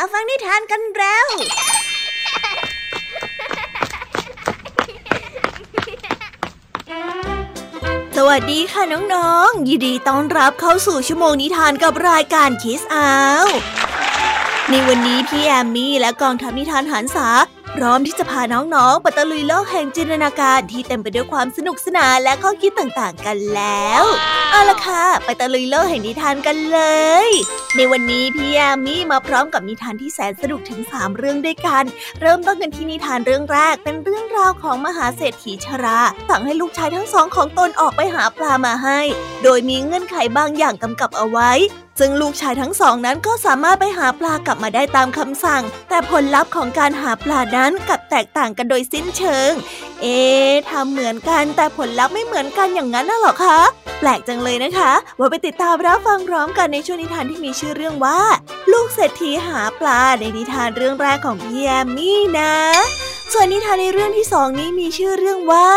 มาฟังนิทานกันแล้ว สวัสดีค่ะน้องๆ ยินดีต้อนรับเข้าสู่ชั่วโมงนิทานกับรายการคิสอาวในวันนี้พี่แอมมี่และกองทัพนิทานหันษา พร้อมที่จะพาน้องๆปตะลุยโลกแห่งจินตนาการที่เต็มไปด้วยความสนุกสนานและข้อคิดต่างๆ กันแล้ว เอาละค่ะ ไปตะลุยโลกแห่งนิทานกันเลย ในวันนี้พี่แอมมี่มาพร้อมกับนิทานที่แสนสนุกถึง 3 เรื่องด้วยกัน เริ่มต้นกันที่นิทานเรื่องแรกเป็นเรื่องราวของมหาเศรษฐีชรา สั่งให้ลูกชายทั้งสองของตนออกไปหาปลามาให้ โดยมีเงื่อนไขบางอย่างกำกับเอาไว้ ซึ่งลูกชายทั้งสองนั้นก็สามารถไปหาปลากลับมาได้ตามคำสั่ง แต่ผลลัพธ์ของการหาปลานั้นกลับแตกต่างกันโดยสิ้นเชิง เอ๊ทำเหมือนกันแต่ผลลัพธ์ไม่เหมือนกันอย่างนั้นน่ะหรอคะ แปลกจังเลยนะคะ ว่าไปติดตามรับฟังพร้อมกันในช่วงนิทานที่มีชื่อเรื่องว่า ลูกเศรษฐีหาปลาในนิทานเรื่องแรกของพี่แอมมี่นะ ส่วนนิทานในเรื่องที่สองนี้มีชื่อเรื่องว่า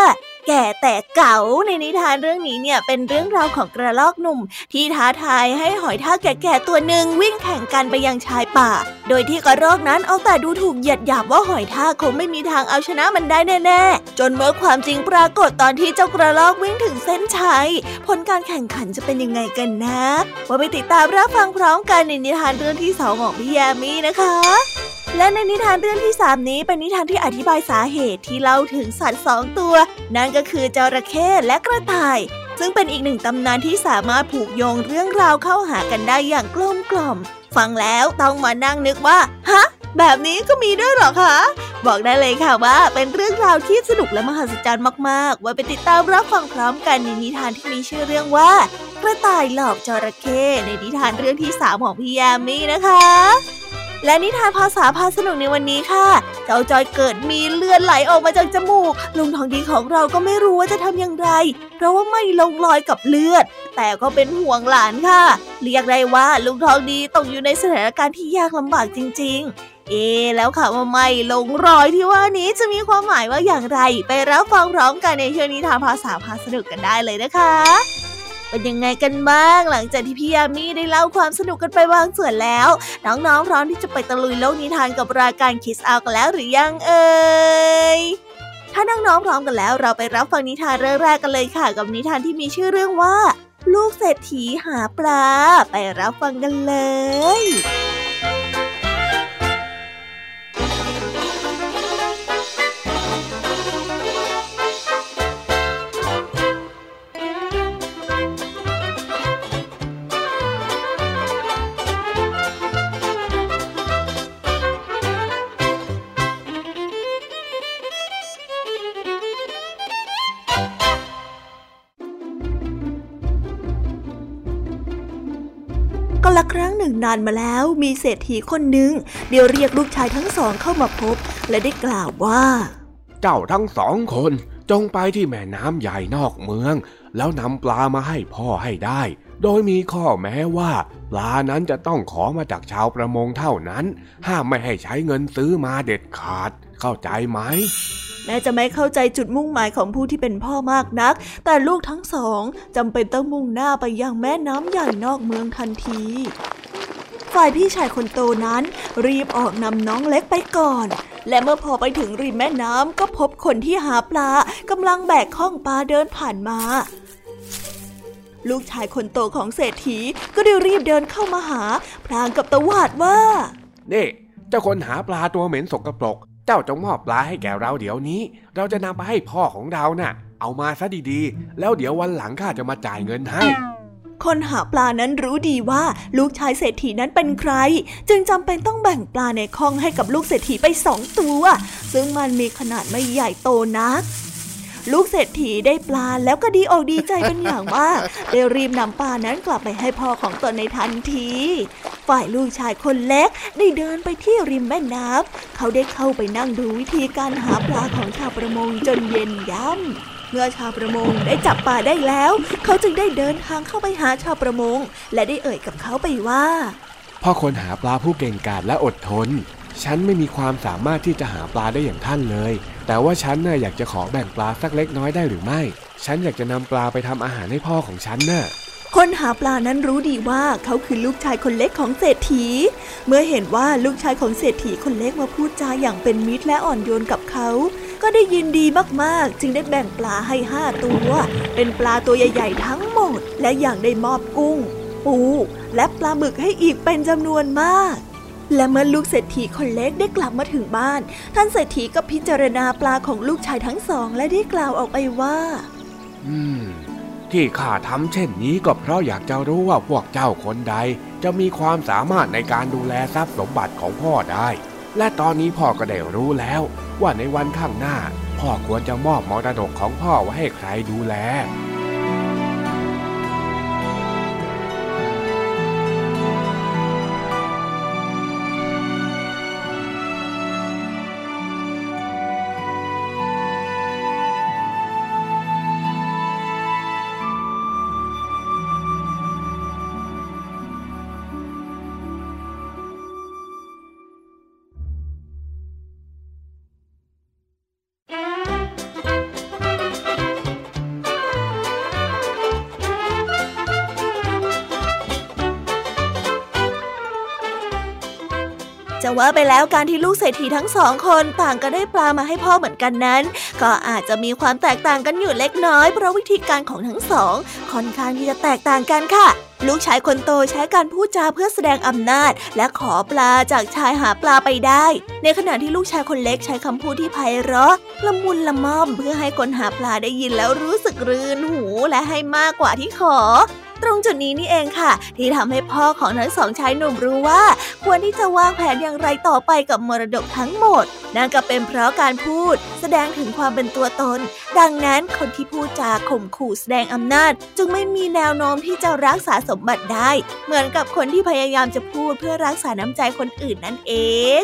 แก่แต่เก๋าในนิทานเรื่องนี้เนี่ยเป็นเรื่องราวของกระรอกหนุ่ม ที่ท้าทายให้หอยทากแก่ๆตัวหนึ่งวิ่งแข่งกันไปยังชายป่า โดยที่กระรอกนั้นเอาแต่ดูถูกเหยียดหยาบว่าหอยทากคงไม่มีทางเอาชนะมันได้แน่ๆ จนเมื่อความจริงปรากฏตอนที่เจ้ากระรอกวิ่งถึงเส้นชัยผลการแข่งขันจะเป็นยังไงกันนะว่าไปติดตามรับฟังพร้อมกันในนิทานเรื่องที่สองของพี่ยามีนะคะ และในนิทานเรื่องที่ 3 นี้เป็นนิทานที่อธิบายสาเหตุที่เล่าถึงสัตว์สองตัว นั่นก็คือจระเข้และกระต่าย ซึ่งเป็นอีกหนึ่งตำนานที่สามารถผูกโยงเรื่องราวเข้าหากันได้อย่างกลมกล่อม ฟังแล้วต้องมานั่งนึกว่า ฮะ แบบนี้ก็มีด้วยหรอคะ บอกได้เลยค่ะว่าเป็นเรื่องราวที่สนุกและมหัศจรรย์มากๆ ไว้ไปติดตามรับฟังพร้อมกันในนิทานที่มีชื่อเรื่องว่า กระต่ายหลอกจระเข้ในนิทานเรื่องที่3ของพี่ยามีนะคะ และนิทานภาษาพาสนุกในวันนี้ค่ะ เจ้าจอยเกิดมีเลือดไหลออกมาจากจมูก ลุงทองดีของเราก็ไม่รู้ว่าจะทำอย่างไร เพราะว่าไม่ลงรอยกับเลือด แต่ก็เป็นห่วงหลานค่ะ เรียกได้ว่าลุงทองดีตกอยู่ในสถานการณ์ที่ยากลำบากจริง ๆเอแล้วค่ะว่าไม่ลงรอยที่ว่านี้จะมีความหมายว่าอย่างไร ไปรับฟังพร้อมกันในช่วงนิทานภาษาพาสนุกกันได้เลยนะคะ เป็นยังไงกันบ้างหลังจากที่พี่ยามีได้เล่าความสนุกกันไปบางส่วนแล้ว น้องๆพร้อมที่จะไปตะลุยโลกนิทานกับรายการคิสอากันแล้วหรือยังเอ่ยถ้าน้องๆพร้อมกันแล้ว เราไปรับฟังนิทานเรื่องแรกกันเลยค่ะ กับนิทานที่มีชื่อเรื่องว่า ลูกเศรษฐีหาปลา ไปรับฟังกันเลยานมาแล้วมีเศรษฐีคนหนึ่งเดี๋ยวเรียกลูกชายทั้งสองเข้ามาพบ และได้กล่าวว่า เจ้าทั้งสองคนจงไปที่แม่น้ำใหญ่นอกเมือง แล้วนำปลามาให้พ่อให้ได้ โดยมีข้อแม้ว่าปลานั้นจะต้องขอมาจากชาวประมงเท่านั้น ห้ามไม่ให้ใช้เงินซื้อมาเด็ดขาด เข้าใจไหมแม้จะไม่เข้าใจจุดมุ่งหมายของผู้ที่เป็นพ่อมากนัก แต่ลูกทั้งสองจำเป็นต้องมุ่งหน้าไปยังแม่น้ำใหญ่นอกเมืองทันที ฝ่ายพี่ชายคนโตนั้นรีบออกนำน้องเล็กไปก่อน และเมื่อพอไปถึงริมแม่น้ำก็พบคนที่หาปลากำลังแบกข้องปลาเดินผ่านมา ลูกชายคนโตของเศรษฐีก็ได้รีบเดินเข้ามาหา พลางกับตะวาดว่า นี่ เจ้าคนหาปลาตัวเหม็นสกรปรก เจ้าจงมอบปลาให้แก่เราเดี๋ยวนี้ เราจะนำไปให้พ่อของเรานะ่ะ เอามาซะดีๆ แล้วเดี๋ยววันหลังข้าจะมาจ่ายเงินให้ คนหาปลานั้นรู้ดีว่าลูกชายเศรษฐีนั้นเป็นใคร จึงจำเป็นต้องแบ่งปลาในคลองให้กับลูกเศรษฐีไปสองตัว ซึ่งมันมีขนาดไม่ใหญ่โตนักลูกเศรษฐีได้ปลาแล้วก็ดีอกดีใจเป็นอย่างมากได้รีบนำปลานั้นกลับไปให้พ่อของตนในทันที ฝ่ายลูกชายคนเล็กได้เดินไปที่ริมแม่น้ำเขาได้เข้าไปนั่งดูวิธีการหาปลาของชาวประมงจนเย็นย่ำ เมื่อชาวประมงได้จับปลาได้แล้ว เขาจึงได้เดินทางเข้าไปหาชาวประมง และได้เอ่ยกับเขาไปว่า พ่อคนหาปลาผู้เก่งกาจและอดทน ฉันไม่มีความสามารถที่จะหาปลาได้อย่างท่านเลย แต่ว่าฉันน่ะอยากจะขอแบ่งปลาสักเล็กน้อยได้หรือไม่ ฉันอยากจะนำปลาไปทำอาหารให้พ่อของฉันน่ะคนหาปลานั้นรู้ดีว่าเขาคือลูกชายคนเล็กของเศรษฐี เมื่อเห็นว่าลูกชายของเศรษฐีคนเล็กมาพูดจาอย่างเป็นมิตรและอ่อนโยนกับเขา ก็ได้ยินดีมากๆ จึงได้แบ่งปลาให้ห้าตัว เป็นปลาตัวใหญ่ๆทั้งหมด และอย่างได้มอบกุ้ง ปู และปลาหมึกให้อีกเป็นจำนวนมากและเมื่อลูกเศรษฐีคนเล็กได้กลับมาถึงบ้าน ท่านเศรษฐีก็พิจารณาปลาของลูกชายทั้งสอง และได้กล่าวออกไปว่า อืม ที่ข้าทำเช่นนี้ก็เพราะอยากจะรู้ว่าพวกเจ้าคนใด จะมีความสามารถในการดูแลทรัพย์สมบัติของพ่อได้ และตอนนี้พ่อก็ได้รู้แล้ว ว่าในวันข้างหน้า พ่อควรจะมอบมรดกของพ่อไว้ให้ใครดูแล ว่าไปแล้วการที่ลูกเศรษฐีทั้งสองคนต่างก็ได้ปลามาให้พ่อเหมือนกันนั้น ก็อาจจะมีความแตกต่างกันอยู่เล็กน้อย เพราะวิธีการของทั้งสองค่อนข้างที่จะแตกต่างกันค่ะลูกชายคนโตใช้การพูดจาเพื่อแสดงอำนาจ และขอปลาจากชายหาปลาไปได้ ในขณะที่ลูกชายคนเล็กใช้คำพูดที่ไพเราะละมุนละม่อมเพื่อให้คนหาปลาได้ยินแล้วรู้สึกรื่นหูและให้มากกว่าที่ขอ ตรงจุดนี้นี่เองค่ะ ที่ทำให้พ่อของทั้งสองชายหนุ่มรู้ว่า ควรที่จะวางแผนอย่างไรต่อไปกับมรดกทั้งหมด นั่นก็เป็นเพราะการพูด แสดงถึงความเป็นตัวตน ดังนั้นคนที่พูดจาข่มขู่แสดงอำนาจ จึงไม่มีแนวโน้มที่จะรักษาสมบัติได้ เหมือนกับคนที่พยายามจะพูดเพื่อรักษาน้ำใจคนอื่นนั่นเอง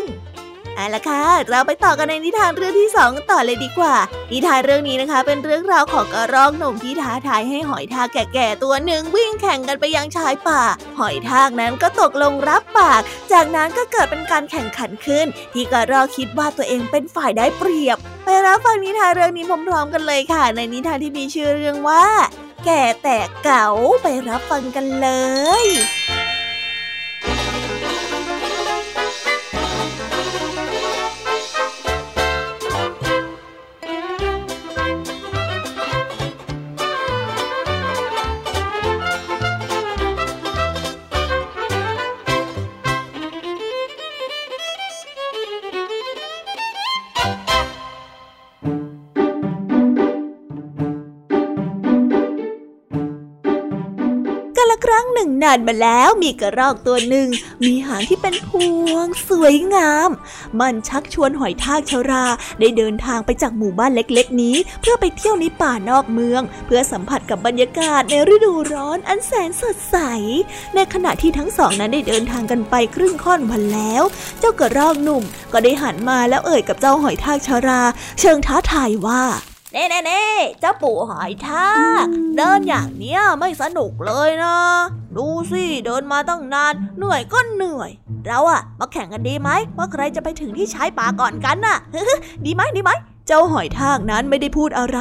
เอาละค่ะ เราไปต่อกันในนิทานเรื่องที่สองต่อเลยดีกว่า นิทานเรื่องนี้นะคะ เป็นเรื่องราวของกระรอกหนุ่มที่ท้าทายให้หอยทากแก่ๆตัวหนึ่งวิ่งแข่งกันไปยังชายป่า หอยทากนั้นก็ตกลงรับปาก จากนั้นก็เกิดเป็นการแข่งขันขึ้น ที่กระรอกคิดว่าตัวเองเป็นฝ่ายได้เปรียบ ไปรับฟังนิทานเรื่องนี้พร้อมๆกันเลยค่ะ ในนิทานที่มีชื่อเรื่องว่า แก่แต่เก๋าไปรับฟังกันเลยานมาแล้วมีกระรอกตัวหนึ่ง มีหางที่เป็นพวง สวยงาม มันชักชวนหอยทากชารา ได้เดินทางไปจากหมู่บ้านเล็กๆ นี้ เพื่อไปเที่ยวในป่านอกเมือง เพื่อสัมผัสกับบรรยากาศในฤดูร้อนอันแสนสดใส ในขณะที่ทั้งสองนั้นได้เดินทางกันไปครึ่งค่อนวันแล้ว เจ้ากระรอกหนุ่มก็ได้หันมาแล้วเอ่ยกับเจ้าหอยทากชารา เชิงท้าทายว่า เน่เน่เน่เจ้าปู่หอยทากเดินอย่างเนี้ยไม่สนุกเลยนะ ดูสิเดินมาตั้งนาน เหนื่อยก็เหนื่อย เราอะมาแข่งกันดีไหมว่าใครจะไปถึงที่ชายป่าก่อนกันน่ะ ดีไหมดีไหม เจ้าหอยทากนั้นไม่ได้พูดอะไร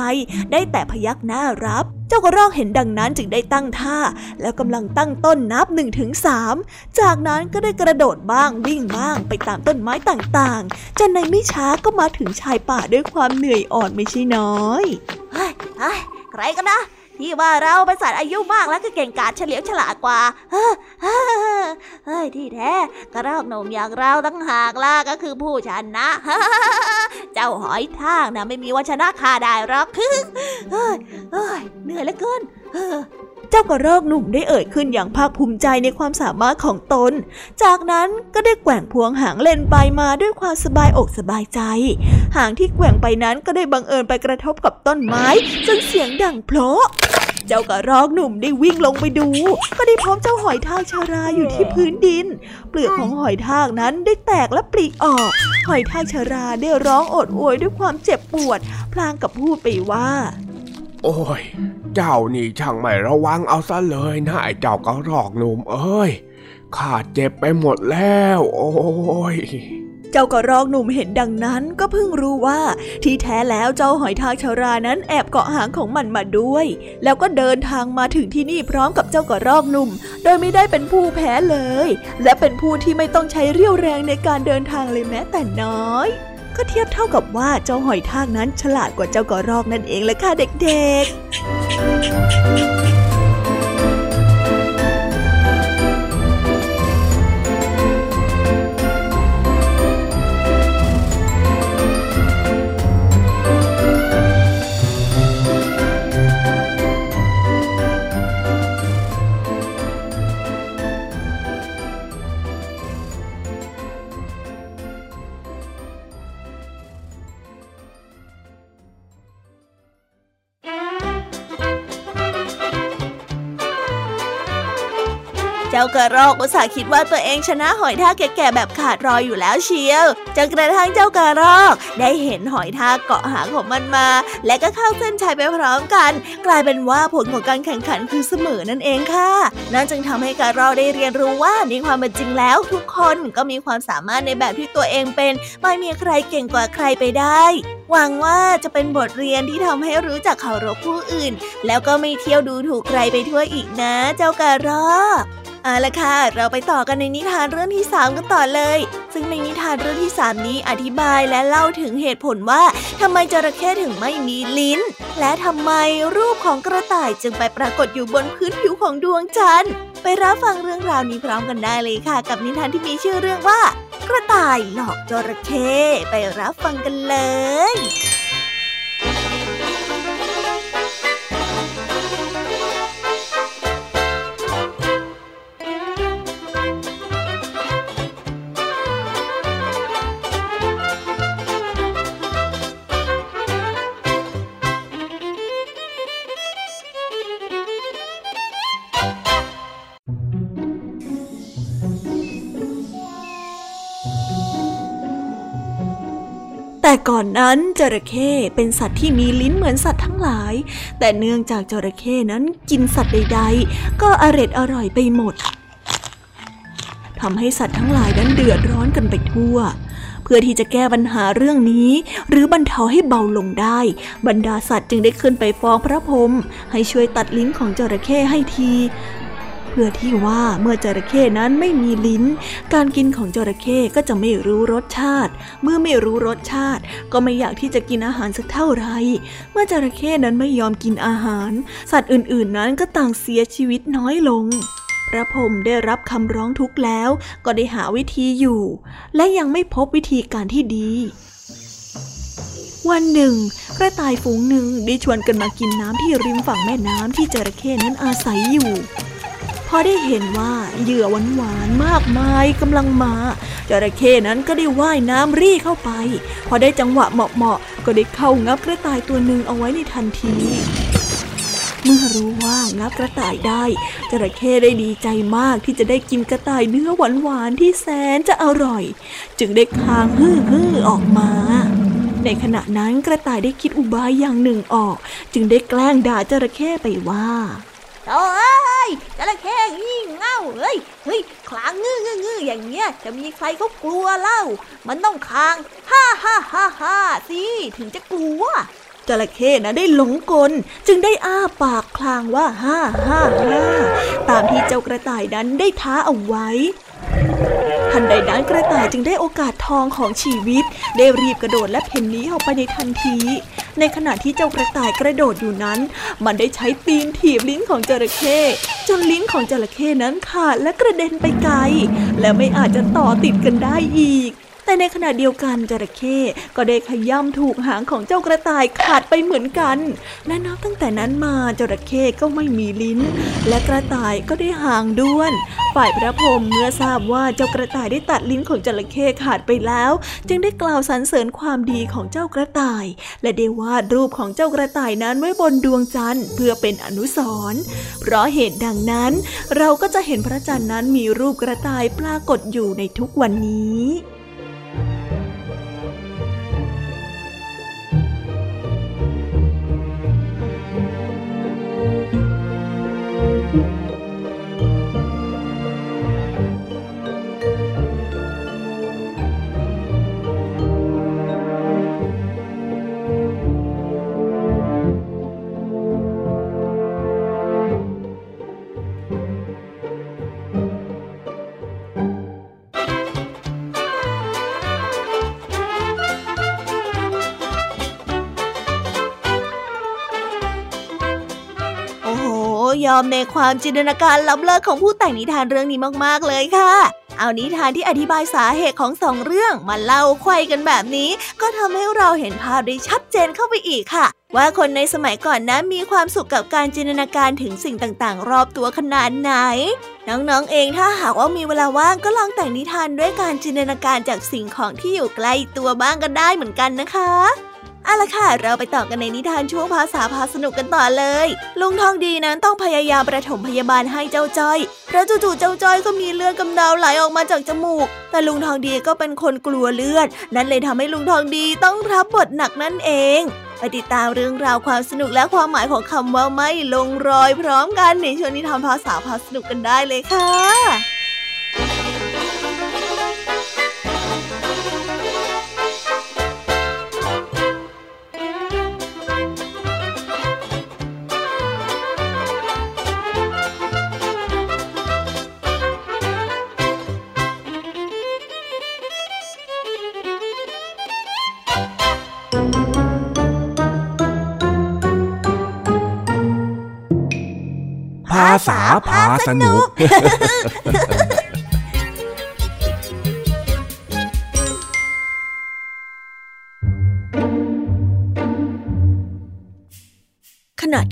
ได้แต่พยักหน้ารับ เจ้ากระรอกเห็นดังนั้นจึงได้ตั้งท่า แล้วกำลังตั้งต้นนับหนึ่งถึงสามจากนั้นก็ได้กระโดดบ้างวิ่งบ้างไปตามต้นไม้ต่างๆจนในไม่ช้าก็มาถึงชายป่าด้วยความเหนื่อยอ่อนไม่ใช่น้อยเฮ้ยใครกันนะที่ว่าเราเป็นสัตว์อายุมากแล้วก็เก่งกาจเฉลียวฉลาดกว่า เฮ้ยที่แท้กระรอกหนุ่มอย่างเราตั้งหากล่ะก็คือผู้ชนะ เจ้าหอยทากนะไม่มีวันชนะข้าได้หรอกเฮ้ยเหนื่อยเหลือเกินเจ้ากระรอกหนุ่มได้เอ่ยขึ้นอย่างภาคภูมิใจในความสามารถของตน จากนั้นก็ได้แกว่งพวงหางเล่นไปมาด้วยความสบายอกสบายใจ หางที่แกว่งไปนั้นก็ได้บังเอิญไปกระทบกับต้นไม้จนเสียงดังเพลาะ เจ้ากระรอกหนุ่มได้วิ่งลงไปดู ก็ได้พบเจ้าหอยทากชาราอยู่ที่พื้นดิน เปลือกของหอยทากนั้นได้แตกและปลีออก หอยทากชาราได้ร้องโอดโอยด้วยความเจ็บปวด พลางกับพูดไปว่า โอ้ย เจ้านี่ช่างไม่ระวังเอาซะเลยนะไอ้เจ้ากระรอกหนุ่มเอ้ยข้าเจ็บไปหมดแล้ว โอ้ย เจ้ากระรอกหนุ่มเห็นดังนั้นก็เพิ่งรู้ว่าที่แท้แล้วเจ้าหอยทากชารานั้นแอบเกาะหางของมันมาด้วย แล้วก็เดินทางมาถึงที่นี่พร้อมกับเจ้ากระรอกหนุ่ม โดยไม่ได้เป็นผู้แพ้เลย และเป็นผู้ที่ไม่ต้องใช้เรี่ยวแรงในการเดินทางเลยแม้แต่น้อยก็เทียบเท่ากับว่าเจ้าหอยทากนั้นฉลาดกว่าเจ้ากระรอกนั่นเองแหละค่ะเด็กๆ กระรอกอุตส่าห์คิดว่าตัวเองชนะหอยทากแก่ๆแบบขาดรอยอยู่แล้วเชียวจนกระทั่งเจ้ากระรอก ได้เห็นหอยทากเกาะหางของมันมา และก็เข้าเส้นชัยไปพร้อมกัน กลายเป็นว่าผลของการแข่งขันคือเสมอนั่นเองค่ะนั่นจึงทำให้กระรอกได้เรียนรู้ว่าในความเป็นจริงแล้ว ทุกคนก็มีความสามารถในแบบที่ตัวเองเป็น ไม่มีใครเก่งกว่าใครไปได้หวังว่าจะเป็นบทเรียนที่ทำให้รู้จักเคารพผู้อื่น แล้วก็ไม่เที่ยวดูถูกใครไปทั่วอีกนะ เจ้ากระรอก เอาละค่ะ เราไปต่อกันในนิทานเรื่องที่ 3 กันต่อเลย ซึ่งในนิทานเรื่องที่ 3 นี้อธิบายและเล่าถึงเหตุผลว่าทำไมจระเข้ถึงไม่มีลิ้น และทำไมรูปของกระต่ายจึงไปปรากฏอยู่บนพื้นผิวของดวงจันทร์ ไปรับฟังเรื่องราวนี้พร้อมกันได้เลยค่ะ กับนิทานที่มีชื่อเรื่องว่า กระต่ายหลอกจระเข้ไปรับฟังกันเลย อนนั้นจระเข้เป็นสัตว์ที่มีลิ้นเหมือนสัตว์ทั้งหลาย แต่เนื่องจากจระเข้นั้นกินสัตว์ใด ๆ ก็อร็ดอร่อยไปหมดทำให้สัตว์ทั้งหลายนั้นเดือดร้อนกันไปทั่ว เพื่อที่จะแก้ปัญหาเรื่องนี้ หรือบรรเทาให้เบาลงได้ บรรดาสัตว์จึงได้ขึ้นไปฟ้องพระพรหมให้ช่วยตัดลิ้นของจระเข้ให้ที พื่อที่ว่าเมื่อจระเข้นั้นไม่มีลิ้น การกินของจระเข้ก็จะไม่รู้รสชาติ เมื่อไม่รู้รสชาติ ก็ไม่อยากที่จะกินอาหารสักเท่าไหร่เมื่อจระเข้นั้นไม่ยอมกินอาหาร สัตว์อื่นๆ นั้นก็ต่างเสียชีวิตน้อยลงพระพรหมได้รับคำร้องทุกข์แล้ว ก็ได้หาวิธีอยู่ และยังไม่พบวิธีการที่ดี วันหนึ่งกระต่ายฝูงหนึ่งได้ชวนกันมากินน้ำที่ริมฝั่งแม่น้ำที่จระเข้นั้นอาศัยอยู่ พอได้เห็นว่าเหยื่อหวานๆมากมายกำลังมาจระเข้นั้นก็ได้ว่ายน้ำรี่เข้าไป พอได้จังหวะเหมาะๆก็ได้เข้างับกระต่ายตัวหนึ่งเอาไว้ในทันที เมื่อรู้ว่างับกระต่ายได้จระเข้ได้ดีใจมากที่จะได้กินกระต่ายเนื้อหวานๆที่แสนจะอร่อย จึงได้คางฮือฮือออกมาในขณะนั้นกระต่ายได้คิดอุบายอย่างหนึ่งออก จึงได้แกล้งด่าจระเข้ไปว่า โอ้ยจระเข้งี่เง่าเฮ้ยเฮ้ยคลางงื้องื้องื้ออย่างเงี้ย จะมีใครเขากลัวเล่า มันต้องคลางฮ่าฮ่าฮ่าฮ่าสิถึงจะกลัวจระเข้นะได้หลงกล จึงได้อ้าปากคลางว่าฮ่าฮ่าฮ่าตามที่เจ้ากระต่ายนั้นได้ท้าเอาไว้ ทันใดนั้นกระต่ายจึงได้โอกาสทองของชีวิต ได้รีบกระโดดและเพ่นนี้ออกไปในทันที ในขณะที่เจ้ากระต่ายกระโดดอยู่นั้น มันได้ใช้ตีนถีบลิ้นของจระเข้จนลิ้นของจระเข้นั้นขาดและกระเด็นไปไกล และไม่อาจจะต่อติดกันได้อีก แต่ในขณะเดียวกันจระเข้ก็ได้ขย่ำถูกหางของเจ้ากระต่ายขาดไปเหมือนกันและนับตั้งแต่นั้นมาจระเข้ก็ไม่มีลิ้น และกระต่ายก็ได้หางด้วน ฝ่ายพระพรหมเมื่อทราบว่าเจ้ากระต่ายได้ตัดลิ้นของจระเข้ขาดไปแล้ว จึงได้กล่าวสรรเสริญความดีของเจ้ากระต่าย และได้วาดรูปของเจ้ากระต่ายนั้นไว้บนดวงจันทร์เพื่อเป็นอนุสรณ์เพราะเหตุดังนั้น เราก็จะเห็นพระจันทร์นั้นมีรูปกระต่ายปรากฏอยู่ในทุกวันนี้ อมในความจินตนาการล้ำเลิศของผู้แต่งนิทานเรื่องนี้มากๆเลยค่ะ เอานิทานที่อธิบายสาเหตุของสองเรื่องมาเล่าไขว้กันแบบนี้ ก็ทำให้เราเห็นภาพได้ชัดเจนเข้าไปอีกค่ะ ว่าคนในสมัยก่อนนั้นมีความสุขกับการจินตนาการถึงสิ่งต่างๆ รอบตัวขนาดไหนน้องๆ เองถ้าหากว่ามีเวลาว่างก็ลองแต่งนิทานด้วยการจินตนาการจากสิ่งของที่อยู่ใกล้ตัวบ้างกันได้เหมือนกันนะคะ เอาละค่ะ เราไปต่อกันในนิทานช่วงภาษาพาสนุกกันต่อเลย ลุงทองดีนั้นต้องพยายามประถมพยาบาลให้เจ้าจ้อยเพราะจู่ๆเจ้าจ้อยก็มีเลือดกำเดาไหลออกมาจากจมูก แต่ลุงทองดีก็เป็นคนกลัวเลือด นั่นเลยทำให้ลุงทองดีต้องรับบทหนักนั่นเองไปติดตามเรื่องราวความสนุกและความหมายของคำว่าไม่ลงรอยพร้อมกันในช่วงนิทานภาษาพาสนุกกันได้เลยค่ะาษาพาสนุก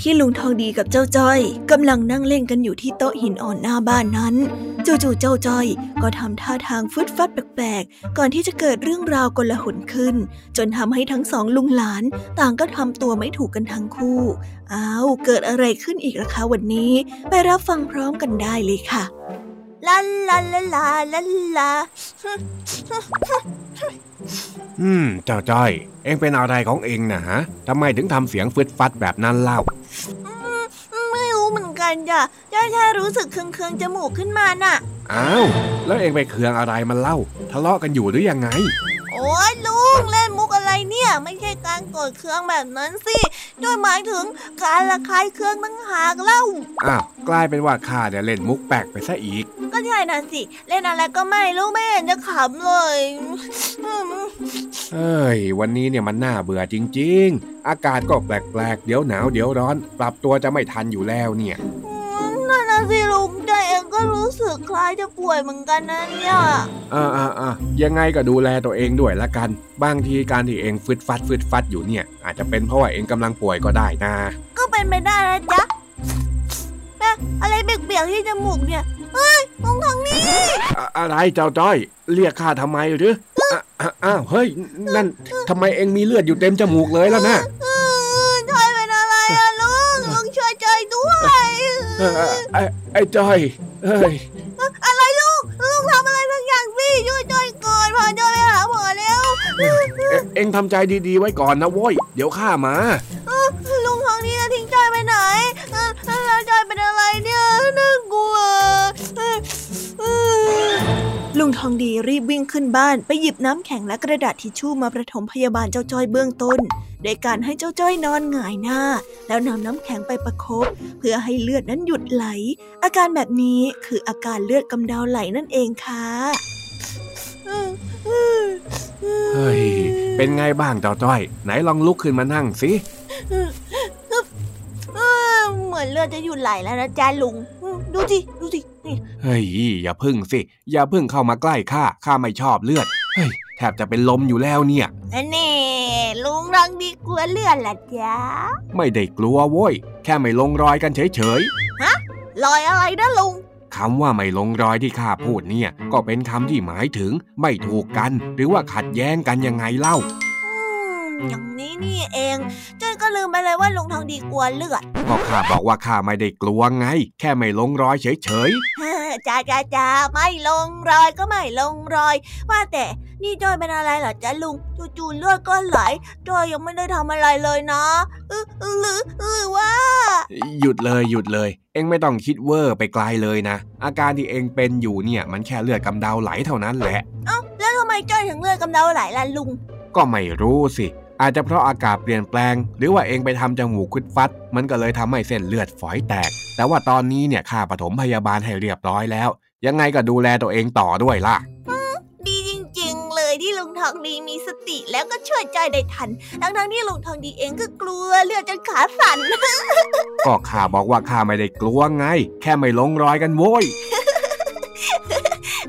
ที่ลุงทองดีกับเจ้าจ้อยกำลังนั่งเล่นกันอยู่ที่โต๊ะหินอ่อนหน้าบ้านนั้นจู่ๆเจ้าจ้อยก็ทำท่าทางฟึดฟัดแปลกๆ ก่อนที่จะเกิดเรื่องราวกลหนขึ้น จนทำให้ทั้งสองลุงหลาน ต่างก็ทำตัวไม่ถูกกันทั้งคู่อ้าวเกิดอะไรขึ้นอีกล่ะคะวันนี้ ไปรับฟังพร้อมกันได้เลยค่ะ ลาลาลาลาลาลาอืม เจ้าจ้อย เอ็งเป็นอะไรของเอ็งนะฮะทำไมถึงทำเสียงฟึดฟัดแบบนั้นเล่าเหมือนกันจ้ะแค่แค่รู้สึกเคืองๆจมูกขึ้นมาน่ะ อ้าว แล้วเองไปเคืองอะไรมันเล่า ทะเลาะกันอยู่หรือยังไง โอ้ยลุ งเล่นมุกอะไรเนี่ย ไม่ใช่การโกรธเคืองแบบนั้นสิด้วยหมายถึงการระคายเคืองตั้งหากเล่าอ้าวกลายเป็นว่าข้าเนี่ยเล่นมุกแปลกไปซะอีก ก็ใช่น่ะสิ เล่นอะไรก็ไม่รู้ไม่เห็นจะขำเลยเฮ้ยวันนี้เนี่ยมันน่าเบื่อจริง ๆ อากาศก็แปลกๆ เดี๋ยวหนาวเดี๋ยวร้อน ปรับตัวจะไม่ทันอยู่แล้วเนี่ยนั่นนะ สิลุงใจเองก็รู้สึกคล้ายจะป่วยเหมือนกันนะเนี่ยอ่าอ่าอ่ายังไงก็ดูแลตัวเองด้วยละกัน บางทีการที่เองฟึดฟัดฟึดฟัดอยู่เนี่ย อาจจะเป็นเพราะว่าเองกำลังป่วยก็ได้นะ ก็เป็นไปได้นะจ๊ะแม่อะไรเบียกๆที่จมูกเนี่ยเฮ้ยมองทางนี้ อะไรเจ้าจ้อย เรียกข้าทำไมหรืออ้าวเฮ้ยนั่นทำไมเองมีเลือดอยู่เต็มจมูกเลยแล้วนะ ไอ้ไอ้จอยเฮ้ยอะไรลูก ลูกทำอะไรบางอย่างสิช่วยจอยก่อนพาจอยไปหาหมอแล้ว เอ็งทำใจดีๆไว้ก่อนนะโว้ย เดี๋ยวข้ามา ลุงทองดีรีบวิ่งขึ้นบ้านไปหยิบน้ำแข็งและกระดาษทิชชู่มาประถมพยาบาลเจ้าจ้อยเบื้องต้นโดยการให้เจ้าจ้อยนอนหงายหน้า แล้วนำน้ำแข็งไปประครบเพื่อให้เลือดนั้นหยุดไหล อาการแบบนี้คืออาการเลือดกำเดาไหลนั่นเองค่ะเฮ้ยเป็นไงบ้างเจ้าจ้อย ไหนลองลุกขึ้นมานั่งสิเหมือนเลือดจะหยุดไหลแล้วนะจ๊ะลุง ดูสิดูสิ เฮ้ยอย่าพึ่งสิ อย่าพึ่งเข้ามาใกล้ข้าข้าไม่ชอบเลือดเฮ้ยแทบจะเป็นลมอยู่แล้วเนี่ยนี่ลุงรังดีกลัวเลือดละจ๊ะไม่ได้กลัวโว้ยแค่ไม่ลงรอยกันเฉยๆฮะรอยอะไรนะลุงคำว่าไม่ลงรอยที่ข้าพูดเนี่ย ก็เป็นคำที่หมายถึงไม่ถูกกัน หรือว่าขัดแย้งกันยังไงเล่า อย่างนี้นี่เองจ้อยก็ลืมไปเลยว่าลุงทองดีกลัวเลือดก็ข้าบอกว่าข้าไม่ได้กลัวไง แค่ไม่ลงรอยเฉยๆจ้าจ้าจ้าไม่ลงรอยก็ไม่ลงรอย ว่าแต่นี่จอยเป็นอะไรเหรอจ๊ะลุงจู่ๆเลือดก็ไหลจอยยังไม่ได้ทำอะไรเลยนะหรือหรือว่า หยุดเลยหยุดเลย เอ็งไม่ต้องคิดเวอร์ไปไกลเลยนะ อาการที่เอ็งเป็นอยู่เนี่ย มันแค่เลือดกำเดาไหลเท่านั้นแหละ เอ้าแล้วทำไมจ้อยถึงเลือดกำเดาไหลล่ะลุง ก็ไม่รู้สิ อาจจะเพราะอากาศเปลี่ยนแปลง หรือว่าเองไปทำจมูกคุดฟัด มันก็เลยทำให้เส้นเลือดฝอยแตก แต่ว่าตอนนี้เนี่ยข้าปฐมพยาบาลให้เรียบร้อยแล้ว ยังไงก็ดูแลตัวเองต่อด้วยล่ะดีจริงๆ เลยที่ลุลุงทองดีมีสติแล้วก็ช่วยใจได้ทัน ทั้งทั้งที่ลุงทองดีเองก็กลัวเลือดจนขาสั่นก็ข้าบอกว่าข้าไม่ได้กลัวไง แค่ไม่ลงรอยกันโว้ย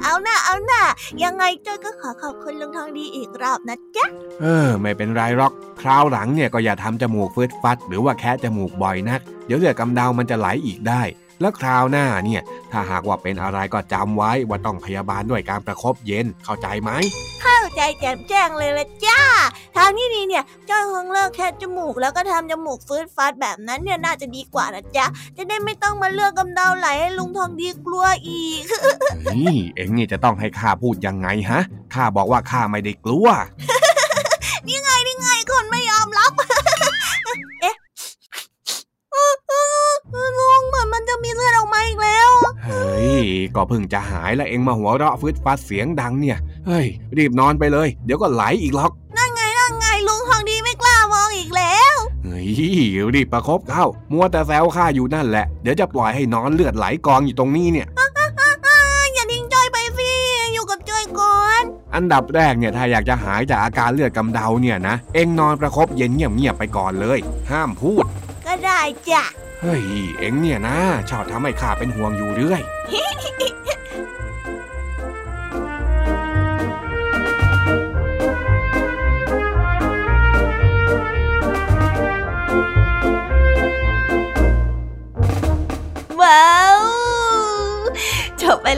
เอาหน้าเอาหน้ายังไงเจ้าก็ขอขอบคุณลุงทองดีอีกรอบนะจ๊ะ เออ ไม่เป็นไรหรอก คราวหลังเนี่ยก็อย่าทำจมูกฟืดฟัด หรือว่าแค่จมูกบ่อยนัก เดี๋ยวเลือดกำเดามันจะไหลอีกได้ แล้วคราวหน้าเนี่ย ถ้าหากว่าเป็นอะไรก็จำไว้ว่าต้องพยาบาลด้วยการประคบเย็นเข้าใจไหม เข้าใจแจ่มแจ้งเลยละจ้า ทางที่ดีเนี่ยเจ้าคงเลิกแค่จมูกแล้วก็ทำจมูกฟืดฟัดแบบนั้นเนี่ยน่าจะดีกว่านะจ๊ะ จะได้ไม่ต้องมาเลือกกำเดาไหลให้ลุงทองดีกลัวอีกเฮ้ยเอ็งนี่จะต้องให้ข้าพูดยังไงฮะข้าบอกว่าข้าไม่ได้กลัว มือนมันจะมีเลือดออกมาอีกแล้ว เฮ้ย ก็เพิ่งจะหายแล้วเอ็งมาหัวเราะฟืดฟัดเสียงดังเนี่ย เฮ้ย รีบนอนไปเลย เดี๋ยวก็ไหลอีกหรอก นั่นไงนั่นไงลุงทองดีไม่กล้ามองอีกแล้ว เฮ้ย รีบประคบเข้า มัวแต่แซวข้าอยู่นั่นแหละ เดี๋ยวจะปล่อยให้นอนเลือดไหลกองอยู่ตรงนี้เนี่ยอย่าทิ้งจอยไปสิอยู่กับจอยก่อน อันดับแรกเนี่ยถ้าอยากจะหายจากอาการเลือดกำเดาเนี่ยนะ เอ็งนอนประคบเย็นเงียบๆไปก่อนเลย ห้ามพูด ก็ได้จ้ะ เฮ้ย เอ็งเนี่ยนะ ชอบทำให้ข้าเป็นห่วงอยู่เรื่อย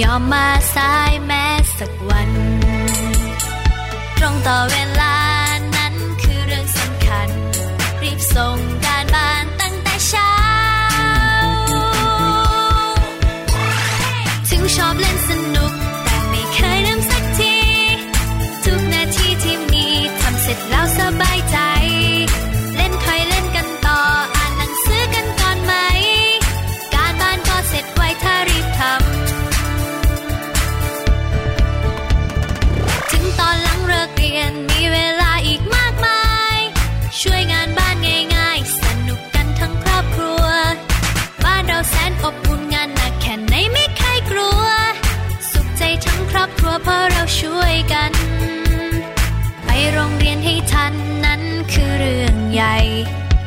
ยอมมาสายแม้สักวัน ตรงต่อเวลานั้นคือเรื่องสำคัญ รีบส่ง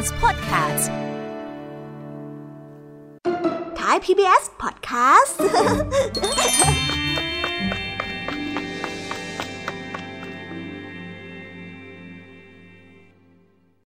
Podcast